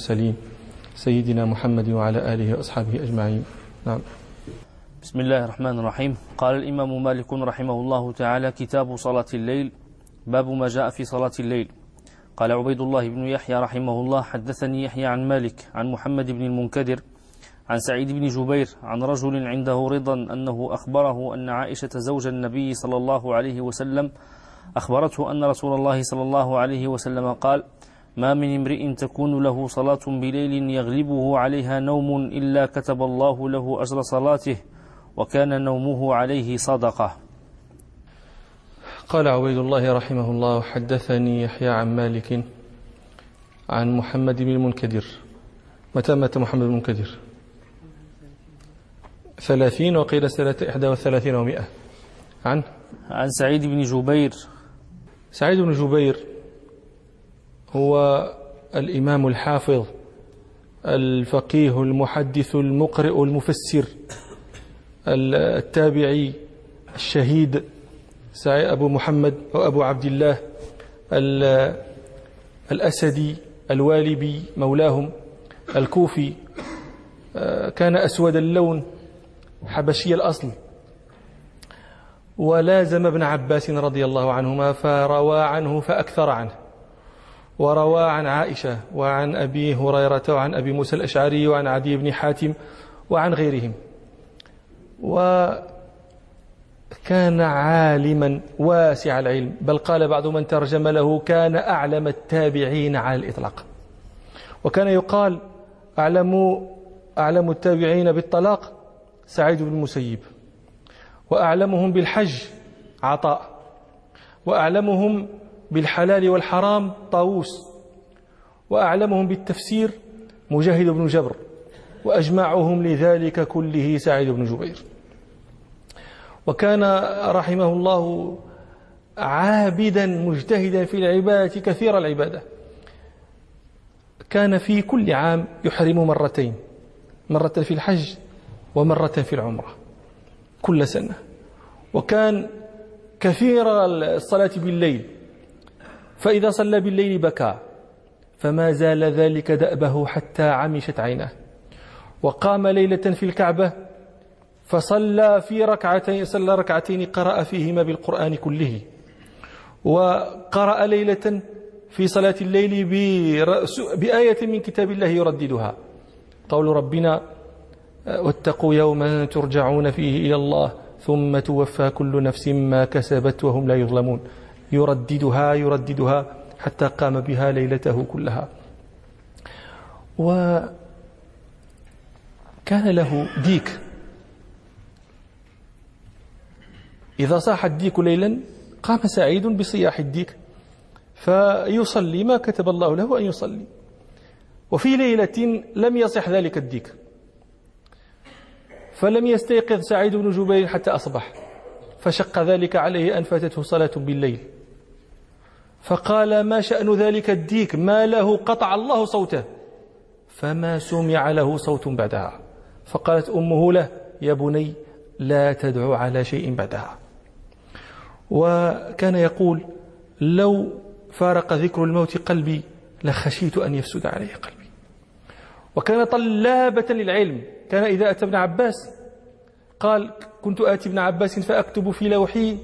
المرسلين. سيدنا محمد وعلى آله وأصحابه أجمعين. نعم. بسم الله الرحمن الرحيم. قال الإمام مالك رحمه الله تعالى كتاب صلاة الليل باب ما جاء في صلاة الليل. قال عبيد الله بن يحيى رحمه الله حدثني يحيى عن مالك عن محمد بن المنكدر عن سعيد بن جبير عن رجل عنده رضا أنه أخبره أن عائشة زوج النبي صلى الله عليه وسلم أخبرته أن رسول الله صلى الله عليه وسلم قال ما من امرئ تكون له صلاة بليل يغلبه عليها نوم إلا كتب الله له أجر صلاته وكان نومه عليه صدقة. قال عبيد الله رحمه الله حدثني يحيى عن مالك عن محمد بن المنكدر. متى مات محمد بن المنكدر؟ ثلاثين وقيل سنة إحدى وثلاثين ومائة عن؟ عن سعيد بن جبير. سعيد بن جبير. هو الإمام الحافظ الفقيه المحدث المقرئ المفسر التابعي الشهيد أبو محمد أو أبو عبد الله الأسدي الوالبي مولاهم الكوفي كان أسود اللون حبشي الأصل. ولازم ابن عباس رضي الله عنهما فروى عنه فأكثر عنه. وروى عن عائشة وعن أبي هريرة وعن أبي موسى الأشعري وعن عدي بن حاتم وعن غيرهم. وكان عالما واسع العلم بل قال بعض من ترجم له كان أعلم التابعين على الإطلاق. وكان يقال أعلم أعلم التابعين بالطلاق سعيد بن المسيب وأعلمهم بالحج عطاء وأعلمهم بالحلال والحرام طاووس وأعلمهم بالتفسير مجاهد بن جبر وأجمعهم لذلك كله سعيد بن جبير. وكان رحمه الله عابدا مجتهدا في العبادة كثير العبادة. كان في كل عام يحرم مرتين مرة في الحج ومرة في العمرة كل سنة. وكان كثير الصلاة بالليل فإذا صلى بالليل بكى فما زال ذلك دأبه حتى عمشت عيناه. وقام ليلة في الكعبة فصلى في ركعتين صلى ركعتين قرأ فيهما بالقرآن كله. وقرأ ليلة في صلاة الليل بآية من كتاب الله يرددها. قول ربنا واتقوا يوما ترجعون فيه إلى الله ثم توفى كل نفس ما كسبت وهم لا يظلمون. يرددها يرددها حتى قام بها ليلته كلها. وكان له ديك. إذا صاح الديك ليلا قام سعيد بصياح الديك فيصلي ما كتب الله له أن يصلي. وفي ليلة لم يصح ذلك الديك. فلم يستيقظ سعيد بن جبير حتى أصبح. فشق ذلك عليه أن فاتته صلاة بالليل. فقال ما شأن ذلك الديك؟ ما له قطع الله صوته. فما سمع له صوت بعدها. فقالت أمه له يا بني لا تدعو على شيء بعدها. وكان يقول لو فارق ذكر الموت قلبي لخشيت أن يفسد عليه قلبي. وكان طلابة للعلم. كان إذا أتى ابن عباس قال كنت آتي ابن عباس فأكتب في لوحي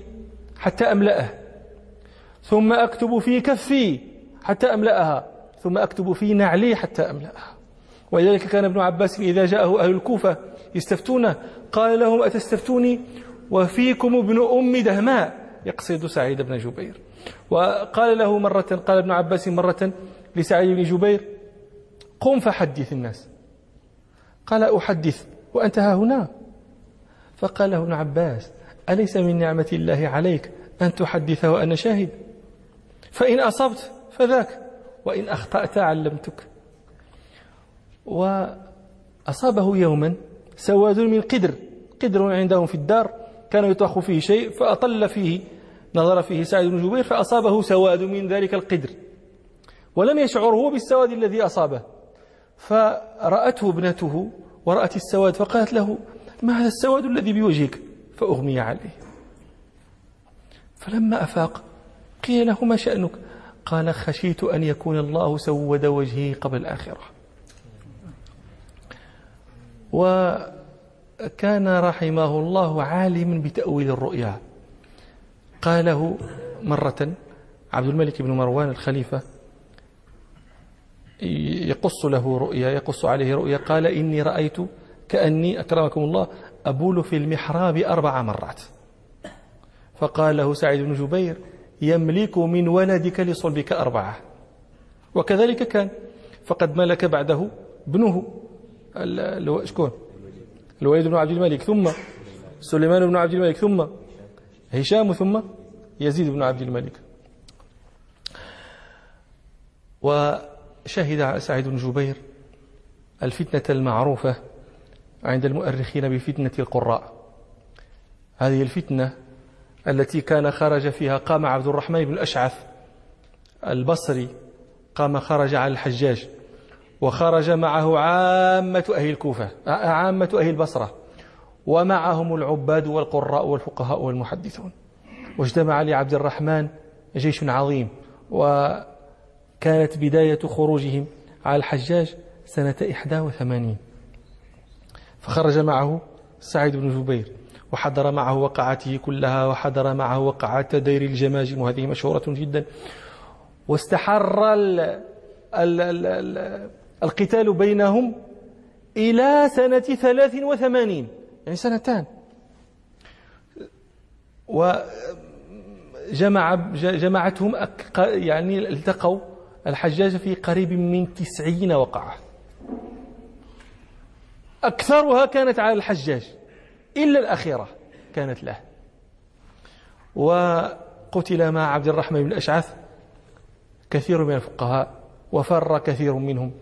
حتى أملأه. ثم أكتب في كفي حتى أملأها. ثم أكتب في نعلي حتى أملأها. ولذلك كان ابن عباس إذا جاءه أهل الكوفة يستفتونه. قال لهم أتستفتوني؟ وفيكم ابن أم دهماء يقصد سعيد بن جبير. وقال له مرة قال ابن عباس مرة لسعيد بن جبير قم فحدث الناس. قال أحدث وأنت ها هنا. فقال له ابن عباس أليس من نعمة الله عليك أن تحدث وأنا شاهد؟ فإن أصبت فذاك وإن أخطأت علمتك. وأصابه يوما سواد من قدر قدر عندهم في الدار كان يطخ فيه شيء فأطل فيه نظر فيه سعيد بن جبير فأصابه سواد من ذلك القدر. ولم يشعر هو بالسواد الذي أصابه. فرأته ابنته ورأت السواد فقالت له ما هذا السواد الذي بوجهك؟ فأغمي عليه. فلما أفاق قيل له ما شأنك. قال خشيت أن يكون الله سود وجهي قبل الآخرة. وكان رحمه الله عالما بتأويل الرؤيا. قاله مرة عبد الملك بن مروان الخليفة يقص له رؤيا يقص عليه رؤيا. قال إني رأيت كأني أكرمكم الله أبول في المحراب أربع مرات. فقال له سعيد بن جبير يملك من ولدك لصلبك أربعة. وكذلك كان فقد ملك بعده ابنه. شكون؟ الوليد بن عبد الملك. ثم سليمان بن عبد الملك. ثم هشام. ثم يزيد بن عبد الملك. وشهد سعيد بن جبير الفتنة المعروفة عند المؤرخين بفتنة القراء. هذه الفتنة التي كان خرج فيها قام عبد الرحمن بن الأشعث البصري قام خرج على الحجاج وخرج معه عامة أهل الكوفة عامة أهل البصرة ومعهم العباد والقراء والفقهاء والمحدثون. واجتمع لعبد الرحمن جيش عظيم وكانت بداية خروجهم على الحجاج سنة 81 فخرج معه سعيد بن جبير وحضر معه وقعته كلها وحضر معه وقعات دير الجماجم وهذه مشهورة جدا. واستحر ال ال ال ال القتال بينهم إلى سنة ثلاث وثمانين. يعني سنتان. وجمع جمعتهم يعني التقوا الحجاج في قريب من تسعين وقعة. أكثرها كانت على الحجاج. إلا الأخيرة كانت له. وقتل مع عبد الرحمن بن الأشعث كثير من الفقهاء وفر كثير منهم.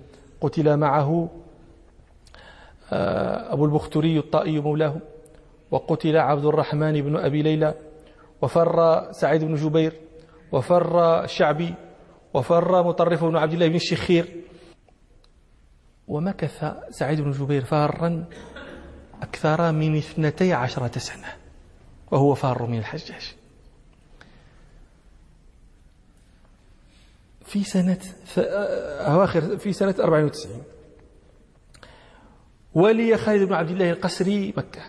قتل معه آه، أبو البختري الطائي مولاه. وقتل عبد الرحمن بن أبي ليلى. وفر سعيد بن جبير. وفر الشعبي. وفر مطرف بن عبد الله بن الشخير. ومكث سعيد بن جبير فارا أكثر من اثنتي عشرة سنة وهو فار من الحجاج. في سنة أواخر في سنة 94 ولي خالد بن عبد الله القسري مكة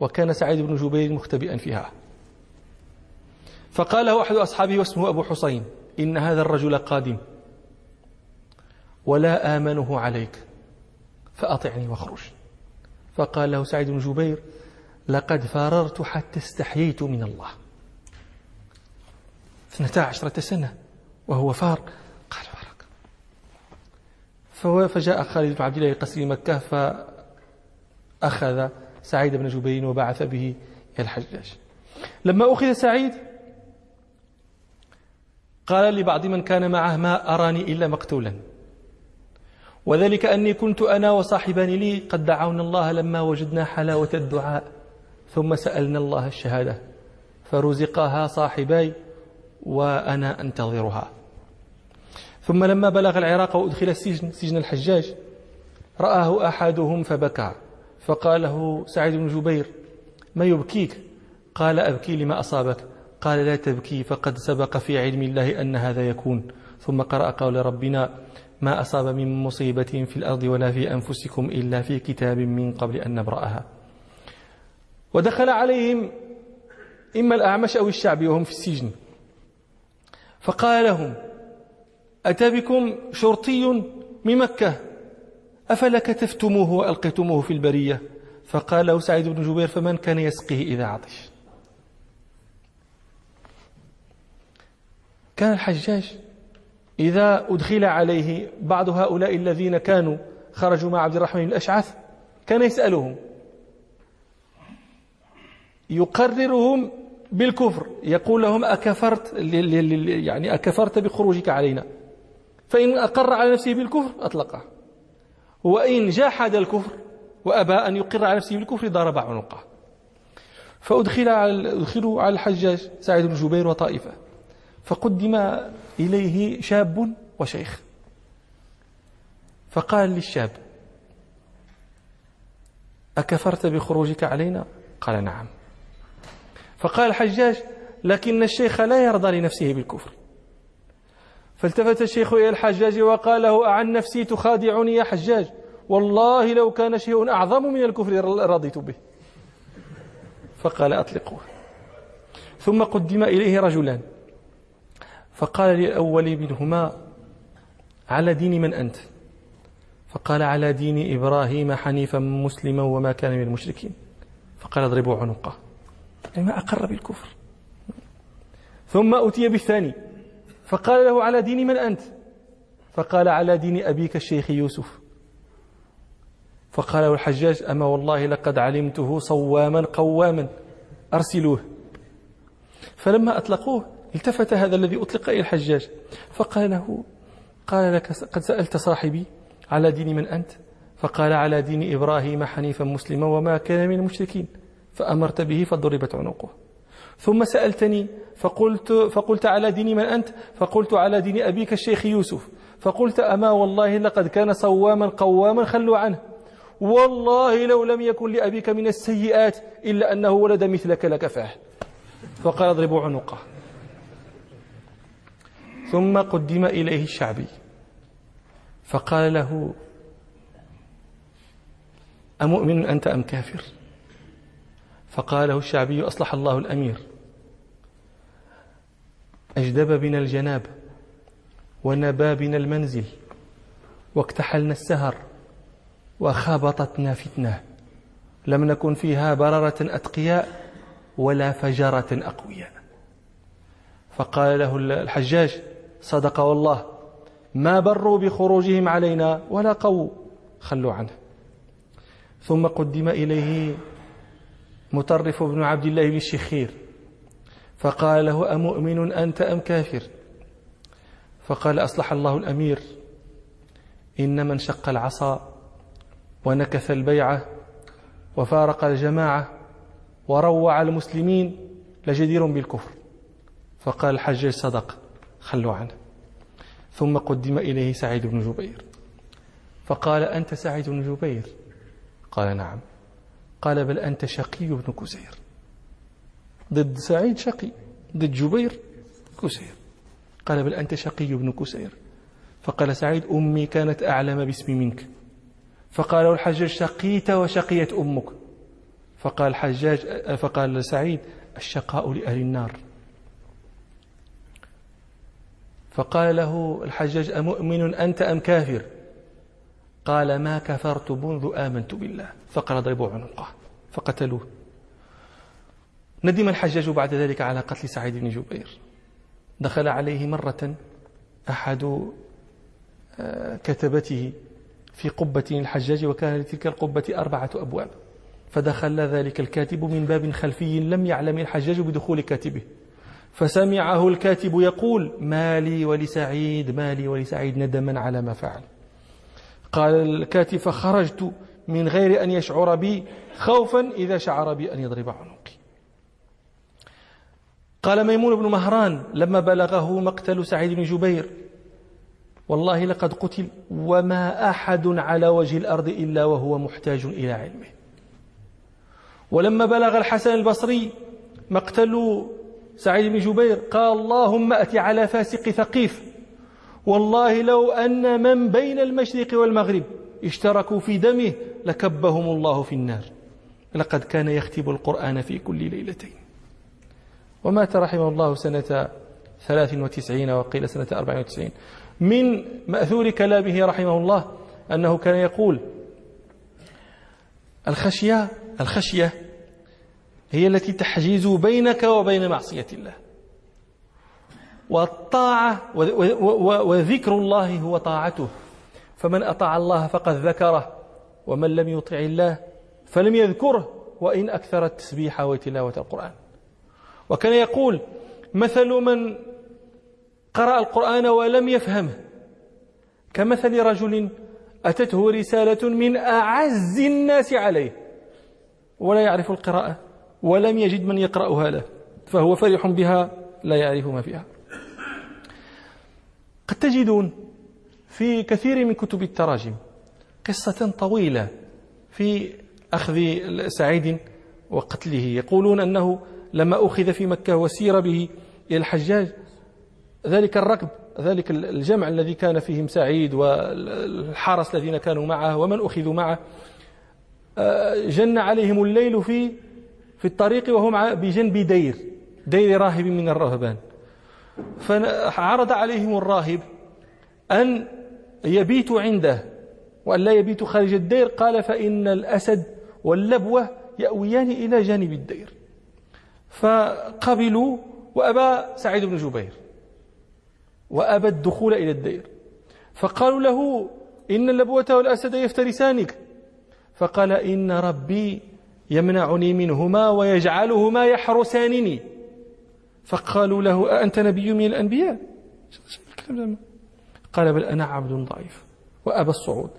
وكان سعيد بن جبير مختبئا فيها. فقال له أحد أصحابه واسمه أبو حسين إن هذا الرجل قادم ولا آمنه عليك فأطعني واخرج. فقال له سعيد بن جبير لقد فررت حتى استحييت من الله. اثنتا عشرة سنة وهو فار قال فرق فجاء خالد بن عبد الله قصر مكة فأخذ سعيد بن جبير وبعث به إلى الحجاج. لما أخذ سعيد قال لبعض من كان معه ما أراني إلا مقتولا. وذلك أني كنت أنا وصاحبان لي قد دعونا الله لما وجدنا حلاوة الدعاء ثم سألنا الله الشهادة فرزقها صاحباي وأنا أنتظرها. ثم لما بلغ العراق وأدخل السجن سجن الحجاج رآه أحدهم فبكى فقال له سعيد بن جبير ما يبكيك؟ قال أبكي لما أصابك. قال لا تبكي فقد سبق في علم الله أن هذا يكون. ثم قرأ قول ربنا ما أصاب من مصيبة في الأرض ولا في أنفسكم إلا في كتاب من قبل أن نبرأها. ودخل عليهم إما الأعمش أو الشعبي وهم في السجن. فقال لهم أتى بكم شرطي من مكة؟ أفلا كتفتموه وألقيتموه في البرية؟ فقال له سعيد بن جبير فمن كان يسقيه إذا عطش؟ كان الحجاج. إذا أدخل عليه بعض هؤلاء الذين كانوا خرجوا مع عبد الرحمن الأشعث كان يسألهم. يقررهم بالكفر. يقول لهم أكفرت يعني أكفرت بخروجك علينا. فإن أقر على نفسه بالكفر أطلقه. وإن جاحد الكفر وأبى أن يقر على نفسه بالكفر ضرب عنقه. فأدخل على أدخلوا على الحجاج سعيد بن جبير وطائفة. فقدم إليه شاب وشيخ. فقال للشاب أكفرت بخروجك علينا؟ قال نعم. فقال الحجاج لكن الشيخ لا يرضى لنفسه بالكفر. فالتفت الشيخ إلى الحجاج وقال له أعن نفسي تخادعني يا حجاج؟ والله لو كان شيء أعظم من الكفر رضيت به. فقال أطلقوه. ثم قدم إليه رجلان. فقال للأول منهما على دين من أنت؟ فقال على دين إبراهيم حنيفا مسلما وما كان من المشركين. فقال اضربوا عنقه. يعني ما أقر بالكفر. ثم أتي بالثاني فقال له على دين من أنت؟ فقال على دين أبيك الشيخ يوسف. فقال له الحجاج أما والله لقد علمته صواما قواما أرسلوه. فلما أطلقوه التفت هذا الذي أطلق إلى الحجاج فقال له قال لك قد سألت صاحبي على دين من أنت؟ فقال على دين إبراهيم حنيفا مسلما وما كان من المشركين فأمرت به فضربت عنقه. ثم سألتني فقلت, فقلت على دين من أنت؟ فقلت على دين أبيك الشيخ يوسف. فقلت أما والله لقد كان صواما قواما خلوا عنه. والله لو لم يكن لأبيك من السيئات إلا أنه ولد مثلك لكفاه. فقال اضربوا عنقه. ثم قدم إليه الشعبي. فقال له أمؤمن أنت أم كافر؟ فقال له الشعبي أصلح الله الأمير. أجدب بنا الجناب ونبى بنا المنزل واكتحلنا السهر وخبطتنا فتنة. لم نكن فيها بررة أتقياء ولا فجرة أقوياء. فقال له الحجاج صدق والله. ما بروا بخروجهم علينا ولا قووا. خلوا عنه. ثم قدم إليه مطرف بن عبد الله بن الشخير فقال له أمؤمن أنت أم كافر؟ فقال أصلح الله الأمير. إن من شق العصا ونكث البيعة وفارق الجماعة وروع المسلمين لجدير بالكفر. فقال الحجاج صدق. خلوا عنه. ثم قدم إليه سعيد بن جبير. فقال أنت سعيد بن جبير؟ قال نعم. قال بل أنت شقي بن كسير. ضد سعيد شقي ضد جبير كسير. قال بل أنت شقي بن كسير. فقال سعيد أمي كانت أعلم باسمي منك. فقال الحجاج شقيت وشقيت أمك. فقال الحجاج فقال سعيد الشقاء لأهل النار. فقال له الحجاج أمؤمن أنت أم كافر؟ قال ما كفرت منذ آمنت بالله. فقال اضربوا عنقه فقتلوه. ندم الحجاج بعد ذلك على قتل سعيد بن جبير. دخل عليه مرة أحد آه، كتبته في قبة الحجاج وكان لتلك القبة أربعة أبواب. فدخل ذلك الكاتب من باب خلفي لم يعلم الحجاج بدخول كاتبه. فسمعه الكاتب يقول ما لي ولسعيد ما لي ولسعيد ندما على ما فعل. قال الكاتب فخرجت من غير أن يشعر بي خوفا إذا شعر بي أن يضرب عنقي. قال ميمون بن مهران لما بلغه مقتل سعيد بن جبير والله لقد قتل وما أحد على وجه الأرض إلا وهو محتاج إلى علمه. ولما بلغ الحسن البصري مقتل سعيد بن جبير قال اللهم أتي على فاسق ثقيف. والله لو أن من بين المشرق والمغرب اشتركوا في دمه لكبهم الله في النار. لقد كان يختب القرآن في كل ليلتين. ومات رحمه الله سنة ثلاث وتسعين وقيل سنة أربع وتسعين. من مأثور كلامه رحمه الله أنه كان يقول الخشية الخشية هي التي تحجز بينك وبين معصية الله. والطاعة وذكر الله هو طاعته. فمن أطاع الله فقد ذكره ومن لم يطع الله فلم يذكره وإن أكثر التسبيح وتلاوة القرآن. وكان يقول مثل من قرأ القرآن ولم يفهمه كمثل رجل أتته رسالة من أعز الناس عليه ولا يعرف القراءة. ولم يجد من يقرأها له فهو فرح بها لا يعرف ما فيها. قد تجدون في كثير من كتب التراجم قصة طويلة في أخذ سعيد وقتله. يقولون أنه لما أخذ في مكة وسير به إلى الحجاج ذلك الركب ذلك الجمع الذي كان فيهم سعيد والحرس الذين كانوا معه ومن أخذوا معه آه، جن عليهم الليل في في الطريق وهم بجنب دير. دير راهب من الرهبان. فعرض عليهم الراهب أن يبيتوا عنده وأن لا يبيتوا خارج الدير. قال فإن الأسد واللبوة يأويان إلى جانب الدير. فقبلوا وأبى سعيد بن جبير وأبى الدخول إلى الدير. فقالوا له إن اللبوة والأسد يفترسانك. فقال إن ربي يمنعني منهما ويجعلهما يحرسانني. فقالوا له أأنت نبي من الأنبياء؟ قال بل أنا عبد ضعيف وأبى الصعود.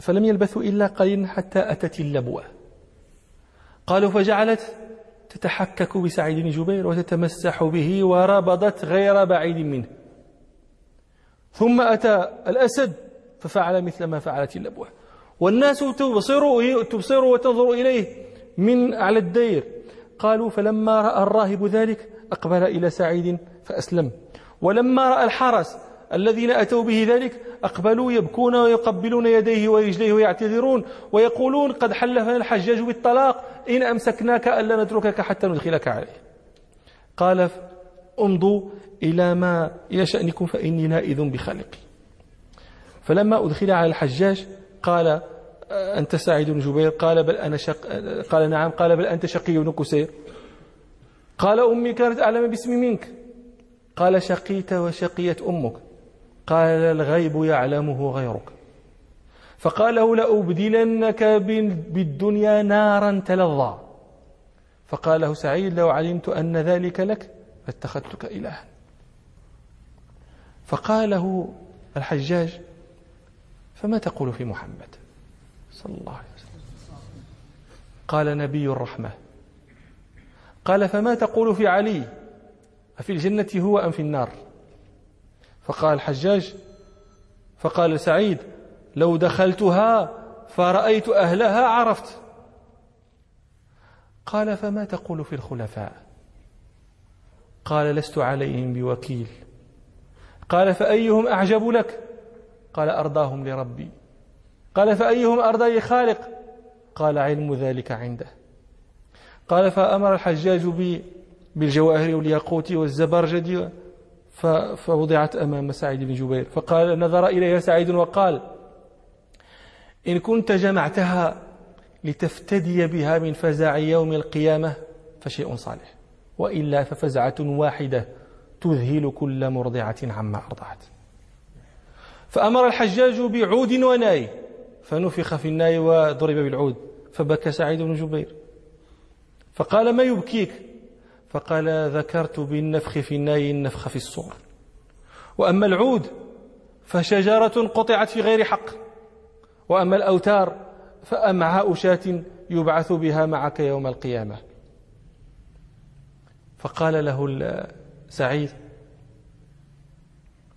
فلم يلبثوا إلا قليلا حتى أتت اللبوة. قالوا فجعلت تتحكك بسعيد بن جبير وتتمسح به وربضت غير بعيد منه. ثم أتى الأسد ففعل مثل ما فعلت اللبوة. والناس تبصر تبصر وتنظر إليه من على الدير. قالوا فلما رأى الراهب ذلك أقبل إلى سعيد فأسلم. ولما رأى الحرس الذين أتوا به ذلك أقبلوا يبكون ويقبلون يديه ورجليه ويعتذرون ويقولون قد حلفنا الحجاج بالطلاق إن أمسكناك ألا نتركك حتى ندخلك عليه. قال امضوا إلى ما إلى شأنكم فإني نائذ بخالقي. فلما أدخل على الحجاج قال أنت سعيد بن جبير؟ قال بل أنا شق قال نعم. قال بل أنت شقي بن كسير قال أمي كانت أعلم باسمي منك. قال شقيت وشقيت أمك. قال الغيب يعلمه غيرك. فقال له لأبدلنك بالدنيا نارا تلظى. فقال له سعيد لو علمت أن ذلك لك لاتخذتك إلها. فقال له الحجاج فما تقول في محمد؟ صلى الله عليه وسلم. قال نبي الرحمة. قال فما تقول في علي؟ أفي الجنة هو أم في النار؟ فقال الحجاج فقال سعيد لو دخلتها فرأيت أهلها عرفت. قال فما تقول في الخلفاء؟ قال لست عليهم بوكيل. قال فأيهم أعجب لك؟ قال أرضاهم لربي. قال فأيهم أرضى لخالق قال علم ذلك عنده. قال فأمر الحجاج بالجواهر والياقوت والزبرجد فوضعت أمام سعيد بن جبير. فقال نظر إليها سعيد وقال إن كنت جمعتها لتفتدي بها من فزع يوم القيامة فشيء صالح وإلا ففزعة واحدة تذهل كل مرضعة عما أرضعت. فأمر الحجاج بعود وناي فنفخ في الناي وضرب بالعود فبكى سعيد بن جبير. فقال ما يبكيك؟ فقال ذكرت بالنفخ في الناي النفخ في الصور. وأما العود فشجرة قطعت في غير حق. وأما الأوتار فأمعاء شاة يبعث بها معك يوم القيامة. فقال له سعيد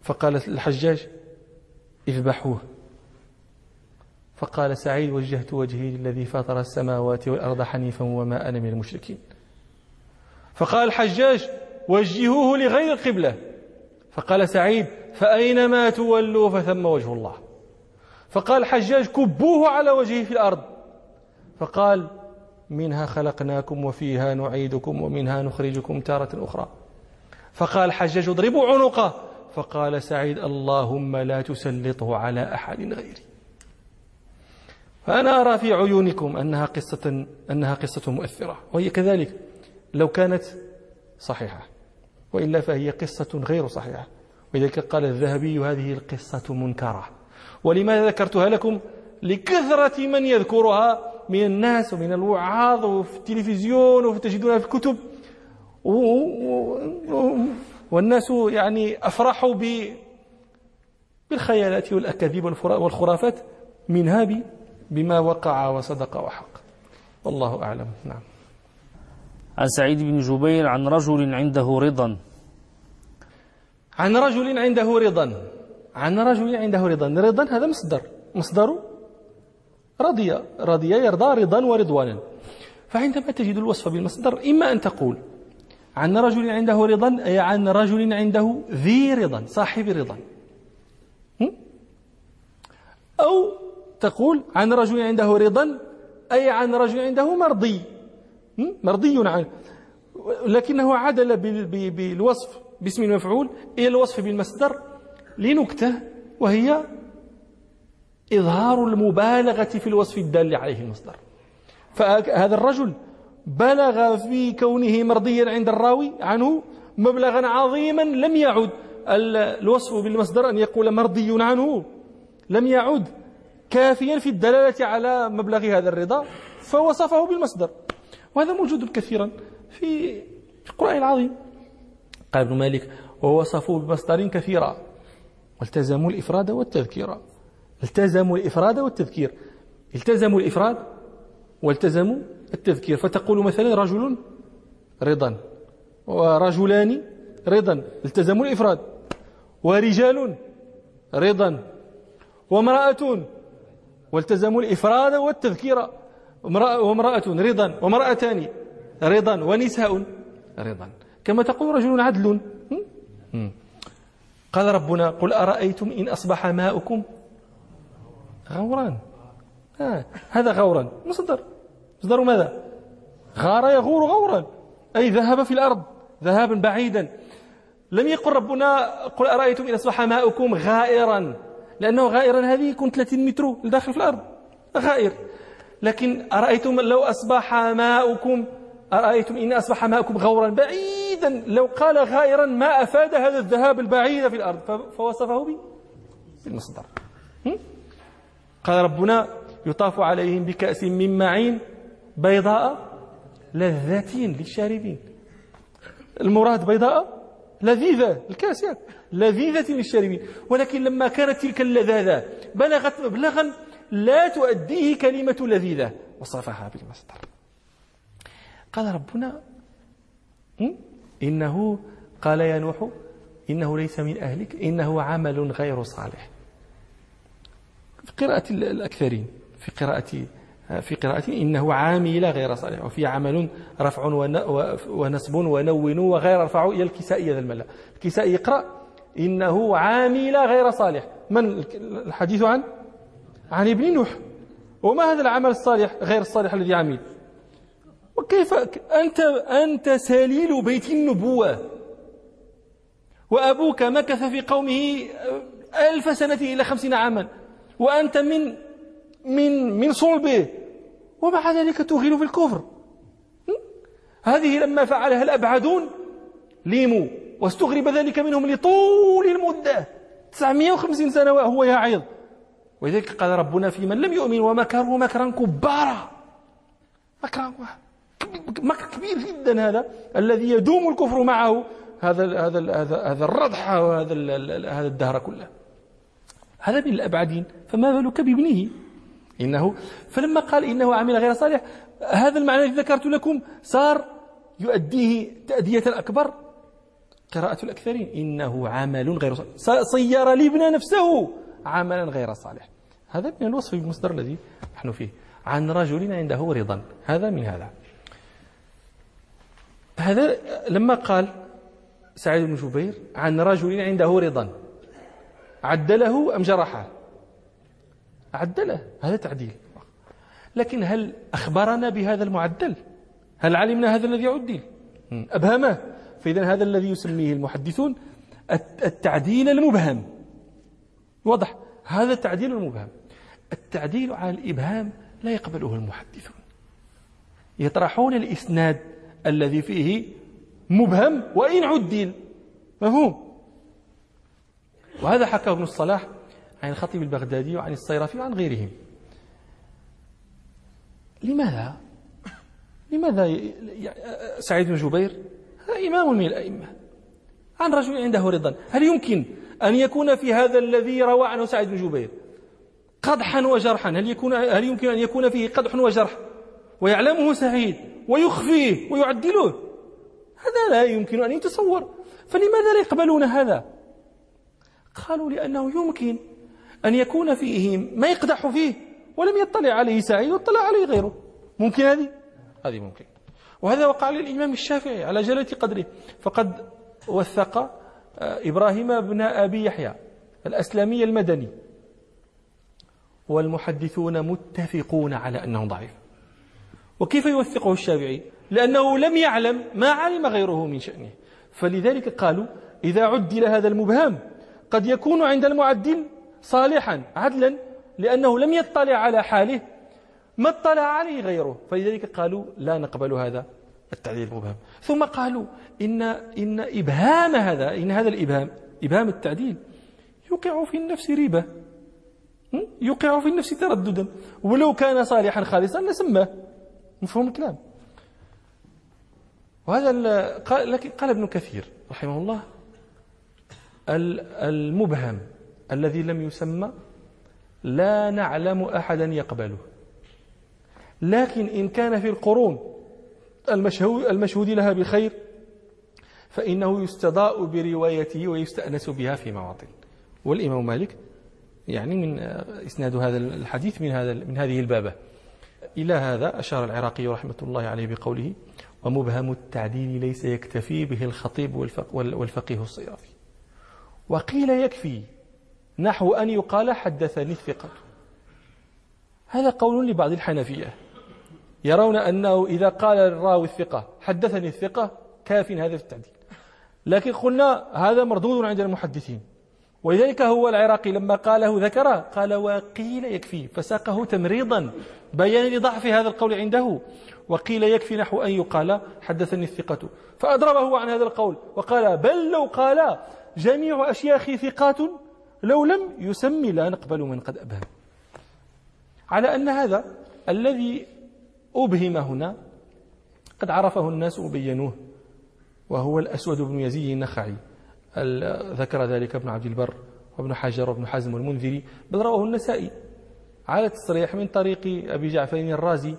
فقال الحجاج اذبحوه فقال سعيد وجهت وجهي للذي فطر السماوات والأرض حنيفا وما أنا من المشركين. فقال الحجاج وجهوه لغير القبلة فقال سعيد فأينما تولوا فثم وجه الله. فقال الحجاج كبوه على وجهه في الأرض. فقال منها خلقناكم وفيها نعيدكم ومنها نخرجكم تارة أخرى. فقال الحجاج اضربوا عنقه. فقال سعيد اللهم لا تسلطه على أحد غيري. فأنا أرى في عيونكم أنها قصة أنها قصة مؤثرة وهي كذلك لو كانت صحيحة وإلا فهي قصة غير صحيحة. ولذلك قال الذهبي هذه القصة منكرة. ولماذا ذكرتها لكم؟ لكثرة من يذكرها من الناس ومن الوعاظ وفي التلفزيون وتجدونها في الكتب. والناس يعني أفرحوا بالخيالات والأكاذيب والخرافات منها بما وقع وصدق وحق. والله أعلم. نعم. عن سعيد بن جبير عن رجل عنده رضا. عن رجل عنده رضا. عن رجل عنده رضا. رضا هذا مصدر. مصدر رضي رضي يرضى رضا ورضوانا. فعندما تجد الوصف بالمصدر إما أن تقول عن رجل عنده رضا أي عن رجل عنده ذي رضا صاحب رضا. أو تقول عن رجل عنده رضا أي عن رجل عنده مرضي. مرضي عنه لكنه عدل بالوصف باسم المفعول إلى الوصف بالمصدر لنكتة وهي إظهار المبالغة في الوصف الدال عليه المصدر. فهذا الرجل بلغ في كونه مرضيا عند الراوي عنه مبلغا عظيما لم يعد الوصف بالمصدر أن يقول مرضي عنه. لم يعد كافيا في الدلالة على مبلغ هذا الرضا فوصفه بالمصدر. وهذا موجود كثيرا في القرآن العظيم. قال ابن مالك ووصفوا بمصدر كثيرا. والتزموا الإفراد والتذكير. التزموا الإفراد والتذكير. التزموا الإفراد والتزموا التذكير فتقول مثلا رجل رضا ورجلان رضا التزموا الإفراد ورجال رضا وامرأة والتزموا الإفراد والتذكير وامرأة رضا وامرأتان رضا ونساء رضا. كما تقول رجل عدل. قال ربنا قل أرأيتم إن أصبح ماؤكم غورا؟ آه هذا غورا مصدر. مصدر ماذا؟ غار يغور غورا. أي ذهب في الأرض ذهابا بعيدا. لم يقل ربنا قل أرأيتم إن أصبح ماؤكم غائرا؟ لأنه غائرا هذه يكون 30 متر لداخل في الأرض. غائر. لكن أرأيتم لو أصبح ماؤكم أرأيتم إن أصبح ماؤكم غورا بعيدا؟ لو قال غائرا ما أفاد هذا الذهاب البعيد في الأرض فوصفه بالمصدر. قال ربنا يطاف عليهم بكأس من معين بيضاء لذة للشاربين. المراد بيضاء لذيذة الكاس لذيذة للشاربين. ولكن لما كانت تلك اللذاذة بلغت مبلغا لا تؤديه كلمة لذيذة وصفها بالمصدر. قال ربنا إنه قال يا نوح إنه ليس من أهلك إنه عمل غير صالح. في قراءة الأكثرين في قراءة في قراءة إنه عامل غير صالح وفي عمل رفع ونصب ونون وغير رفع إلى الكسائي هذا الملا الكسائي يقرأ إنه عامل غير صالح. من الحديث عن؟ عن ابن نوح. وما هذا العمل الصالح غير الصالح الذي عمل؟ وكيف أنت أنت سليل بيت النبوة. وأبوك مكث في قومه ألف سنة إلى خمسين عاما. وأنت من من من صلبه. ومع ذلك تغيل في الكفر. هذه لما فعلها الأبعدون ليموا. واستغرب ذلك منهم لطول المدة. 950 سنة وهو يعظ. ولذلك قال ربنا في من لم يؤمن ومكروا مكرا كبارا. مكرا مكر كبير جدا هذا. الذي يدوم الكفر معه. هذا هذا هذا هذا الرضح وهذا هذا الدهر كله. هذا من الأبعدين. فما بالك بابنه؟ إنه فلما قال إنه عمل غير صالح هذا المعنى الذي ذكرت لكم صار يؤديه تأدية أكبر قراءة الأكثرين. إنه عمل غير صالح. صير الابن نفسه عملا غير صالح. هذا من الوصف بالمصدر الذي نحن فيه. عن رجل عنده رضا. هذا من هذا. هذا لما قال سعيد بن جبير عن رجل عنده رضا عدله أم جرحه؟ عدله. هذا تعديل. لكن هل أخبرنا بهذا المعدل؟ هل علمنا هذا الذي عدل أبهمه. فإذا هذا الذي يسميه المحدثون التعديل المبهم. واضح؟ هذا التعديل المبهم. التعديل على الإبهام لا يقبله المحدثون. يطرحون الإسناد الذي فيه مبهم وإن عدل مفهوم؟ وهذا حكى ابن الصلاح عن الخطيب البغدادي وعن الصيرفي وعن غيرهم. لماذا؟ لماذا سعيد بن جبير؟ هذا إمام من الأئمة. عن رجل عنده رضا. هل يمكن أن يكون في هذا الذي روى عنه سعيد بن جبير؟ قدحا وجرحا. هل يكون هل يمكن أن يكون فيه قدح وجرح؟ ويعلمه سعيد ويخفيه ويعدله. هذا لا يمكن أن يتصور. فلماذا لا يقبلون هذا؟ قالوا لأنه يمكن أن يكون فيه ما يقدح فيه ولم يطلع عليه سعيد واطلع عليه غيره. ممكن هذه؟ هذه ممكن. وهذا وقع للإمام الشافعي على جلة قدره. فقد وثق آه، إبراهيم بن أبي يحيى الأسلامي المدني. والمحدثون متفقون على أنه ضعيف. وكيف يوثقه الشافعي؟ لأنه لم يعلم ما علم غيره من شأنه. فلذلك قالوا إذا عدل هذا المبهم قد يكون عند المعدل صالحا عدلا لأنه لم يطلع على حاله. ما اطلع عليه غيره. فلذلك قالوا لا نقبل هذا التعديل المبهم. ثم قالوا إن, إن إبهام هذا إن هذا الإبهام إبهام التعديل يوقع في النفس ريبة. يوقع في النفس ترددا. ولو كان صالحا خالصا لسماه. مفهوم الكلام؟ وهذا قال ابن كثير رحمه الله المبهم. الذي لم يسمى لا نعلم أحدا يقبله. لكن إن كان في القرون المشهود لها بخير فإنه يستضاء بروايته ويستأنس بها في مواطن. والإمام مالك يعني من إسناد هذا الحديث من هذا من هذه البابة. إلى هذا أشار العراقي رحمة الله عليه بقوله ومبهم التعديل ليس يكتفي به الخطيب والفقيه الصيرفي وقيل يكفي نحو أن يقال حدثني الثقة. هذا قول لبعض الحنفية. يرون أنه إذا قال الراوي الثقة حدثني الثقة كاف هذا في التعديل. لكن قلنا هذا مردود عند المحدثين. ولذلك هو العراقي لما قاله ذكره قال وقيل يكفي فساقه تمريضا بيانا لضعف هذا القول عنده. وقيل يكفي نحو أن يقال حدثني الثقة. فأضربه عن هذا القول وقال بل لو قال جميع أشياخي ثقات لو لم يسمي لا نقبل من قد أبهم. على أن هذا الذي أبهم هنا قد عرفه الناس وبينوه وهو الأسود بن يزيد النخعي ذكر ذلك ابن عبد البر وابن حجر وابن حزم والمنذري بل رواه النسائي على التصريح من طريق أبي جعفر الرازي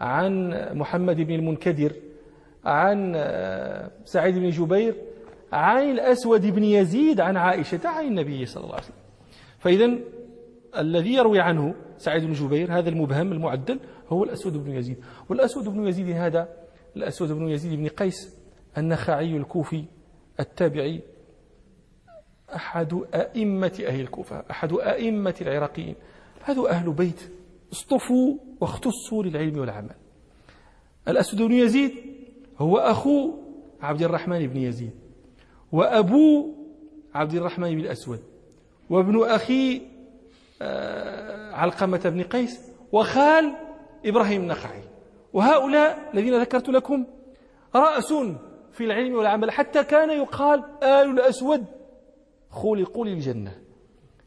عن محمد بن المنكدر عن سعيد بن جبير عن الأسود بن يزيد عن عائشة عن النبي صلى الله عليه وسلم. فإذا الذي يروي عنه سعيد بن جبير هذا المبهم المعدل هو الأسود بن يزيد. والأسود بن يزيد هذا الأسود بن يزيد بن قيس النخعي الكوفي التابعي أحد أئمة أهل الكوفة أحد أئمة العراقيين. هذا أهل بيت اصطفوا واختصوا للعلم والعمل. الأسود بن يزيد هو أخو عبد الرحمن بن يزيد. وأبو عبد الرحمن بن الأسود وابن أخي آه، علقمة بن قيس وخال إبراهيم النخعي وهؤلاء الذين ذكرت لكم رأس في العلم والعمل حتى كان يقال آل الأسود خلقوا للجنة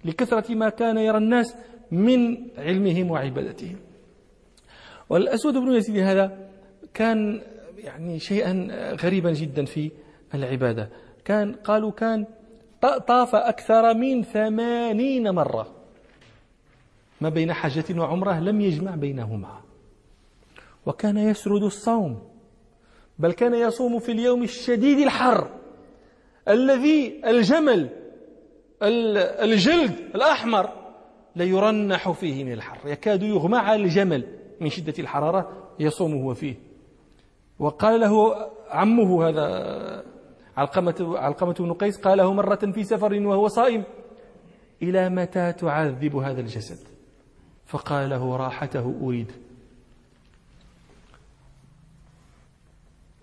لكثرة ما كان يرى الناس من علمهم وعبادتهم. والأسود بن يزيد هذا كان يعني شيئا غريبا جدا في العبادة. كان قالوا كان طاف أكثر من ثمانين مرة. ما بين حجة وعمرة لم يجمع بينهما. وكان يسرد الصوم. بل كان يصوم في اليوم الشديد الحر. الذي الجمل الجلد الأحمر ليرنح فيه من الحر. يكاد يغمى على الجمل من شدة الحرارة يصوم هو فيه. وقال له عمه هذا علقمة, علقمة بن قيس قال له مرة في سفر وهو صائم إلى متى تعذب هذا الجسد؟ فقال له راحته أريد.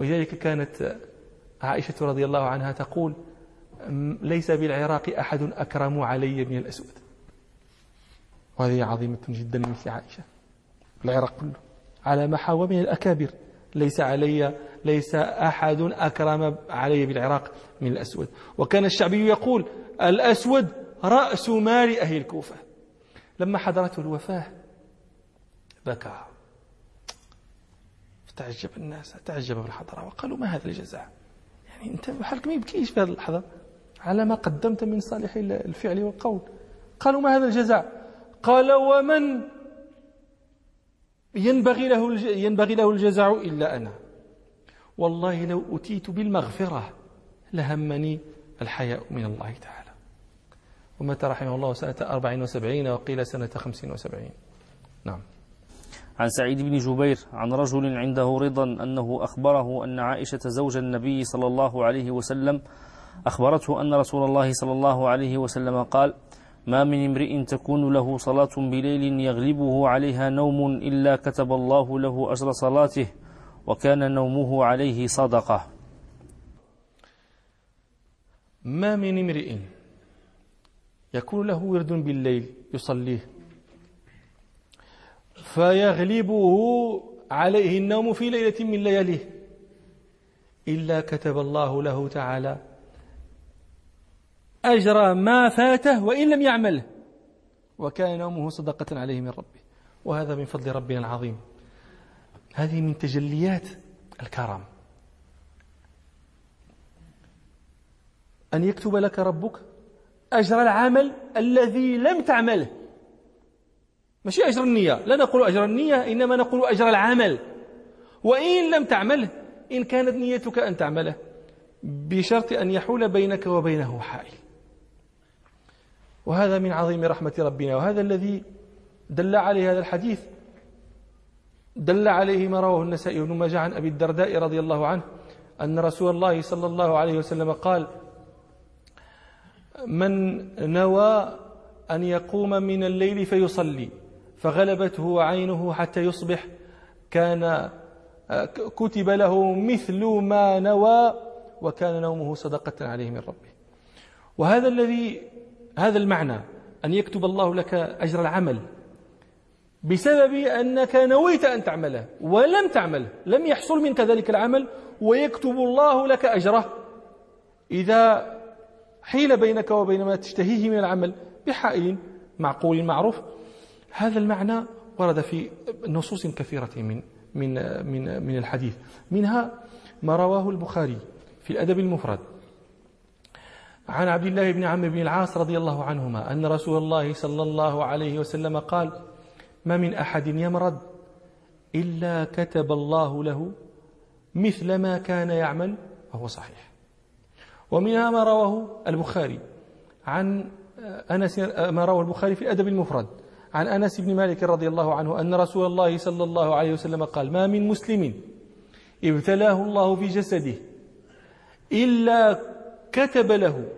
ولذلك كانت عائشة رضي الله عنها تقول ليس بالعراق أحد أكرم علي من الأسود. وهذه عظيمة جدا مثل عائشة العراق كله على محاوى من الأكابر. ليس علي ليس أحد أكرم علي بالعراق من الأسود. وكان الشعبي يقول الأسود رأس مال أهل الكوفة. لما حضرته الوفاة بكى. فتعجب الناس تعجب بالحضرة وقالوا ما هذا الجزاء؟ يعني أنت حالك ما يبكيش في هذه اللحظة. على ما قدمت من صالح الفعل والقول. قالوا ما هذا الجزاء؟ قال ومن ينبغي له ينبغي له الجزع إلا أنا. والله لو أتيت بالمغفرة لهمني الحياء من الله تعالى. ومات رحمه الله سنة أربع وسبعين وقيل سنة خمس وسبعين. نعم. عن سعيد بن جبير عن رجل عنده رضا أنه أخبره أن عائشة زوج النبي صلى الله عليه وسلم أخبرته أن رسول الله صلى الله عليه وسلم قال ما من امرئ تكون له صلاة بليل يغلبه عليها نوم إلا كتب الله له أجر صلاته وكان نومه عليه صدقة. ما من امرئ يكون له ورد بالليل يصليه فيغلبه عليه النوم في ليلة من لياليه إلا كتب الله له تعالى أجر ما فاته وإن لم يعمله وكان نومه صدقة عليه من ربه. وهذا من فضل ربنا العظيم. هذه من تجليات الكرم. أن يكتب لك ربك أجر العمل الذي لم تعمله. ماشي أجر النية. لا نقول أجر النية إنما نقول أجر العمل. وإن لم تعمله إن كانت نيتك أن تعمله بشرط أن يحول بينك وبينه حائل. وهذا من عظيم رحمة ربنا. وهذا الذي دل عليه هذا الحديث. دل عليه ما رواه النسائي بن ماجه عن أبي الدرداء رضي الله عنه أن رسول الله صلى الله عليه وسلم قال من نوى أن يقوم من الليل فيصلي فغلبته عينه حتى يصبح كان كتب له مثل ما نوى وكان نومه صدقة عليه من ربه. وهذا الذي هذا المعنى أن يكتب الله لك أجر العمل. بسبب أنك نويت أن تعمله ولم تعمله لم يحصل منك ذلك العمل ويكتب الله لك أجره. إذا حيل بينك وبين ما تشتهيه من العمل بحائل معقول معروف هذا المعنى ورد في نصوص كثيرة من من من من الحديث. منها ما رواه البخاري في الأدب المفرد. عن عبد الله بن عمرو بن العاص رضي الله عنهما أن رسول الله صلى الله عليه وسلم قال ما من أحد يمرض إلا كتب الله له مثل ما كان يعمل وهو صحيح. ومنها ما رواه البخاري عن أنس ما رواه البخاري في الأدب المفرد عن أنس بن مالك رضي الله عنه أن رسول الله صلى الله عليه وسلم قال ما من مسلم ابتلاه الله في جسده إلا كتب له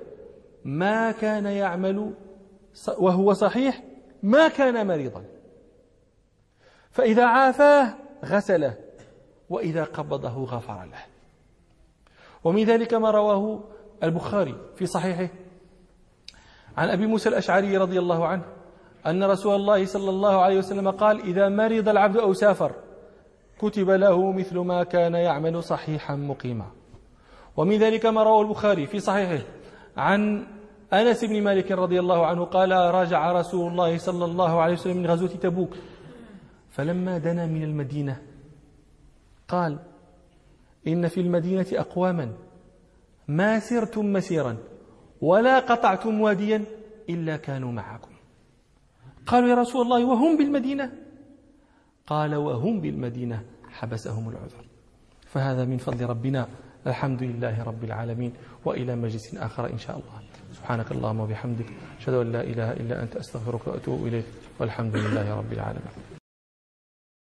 ما كان يعمل وهو صحيح ما كان مريضا. فإذا عافاه غسله وإذا قبضه غفر له. ومن ذلك ما رواه البخاري في صحيحه عن أبي موسى الأشعري رضي الله عنه أن رسول الله صلى الله عليه وسلم قال إذا مرض العبد أو سافر كتب له مثل ما كان يعمل صحيحا مقيما. ومن ذلك ما رواه البخاري في صحيحه. عن أنس بن مالك رضي الله عنه قال راجع رسول الله صلى الله عليه وسلم من غزوة تبوك فلما دنا من المدينة قال إن في المدينة أقواما ما سرتم مسيرا ولا قطعتم واديا إلا كانوا معكم. قالوا يا رسول الله وهم بالمدينة؟ قال وهم بالمدينة حبسهم العذر. فهذا من فضل ربنا. الحمد لله رب العالمين وإلى مجلس آخر إن شاء الله. سبحانك اللهم وبحمدك أشهد أن لا إله إلا أنت أستغفرك وأتوب إليك والحمد لله رب العالمين.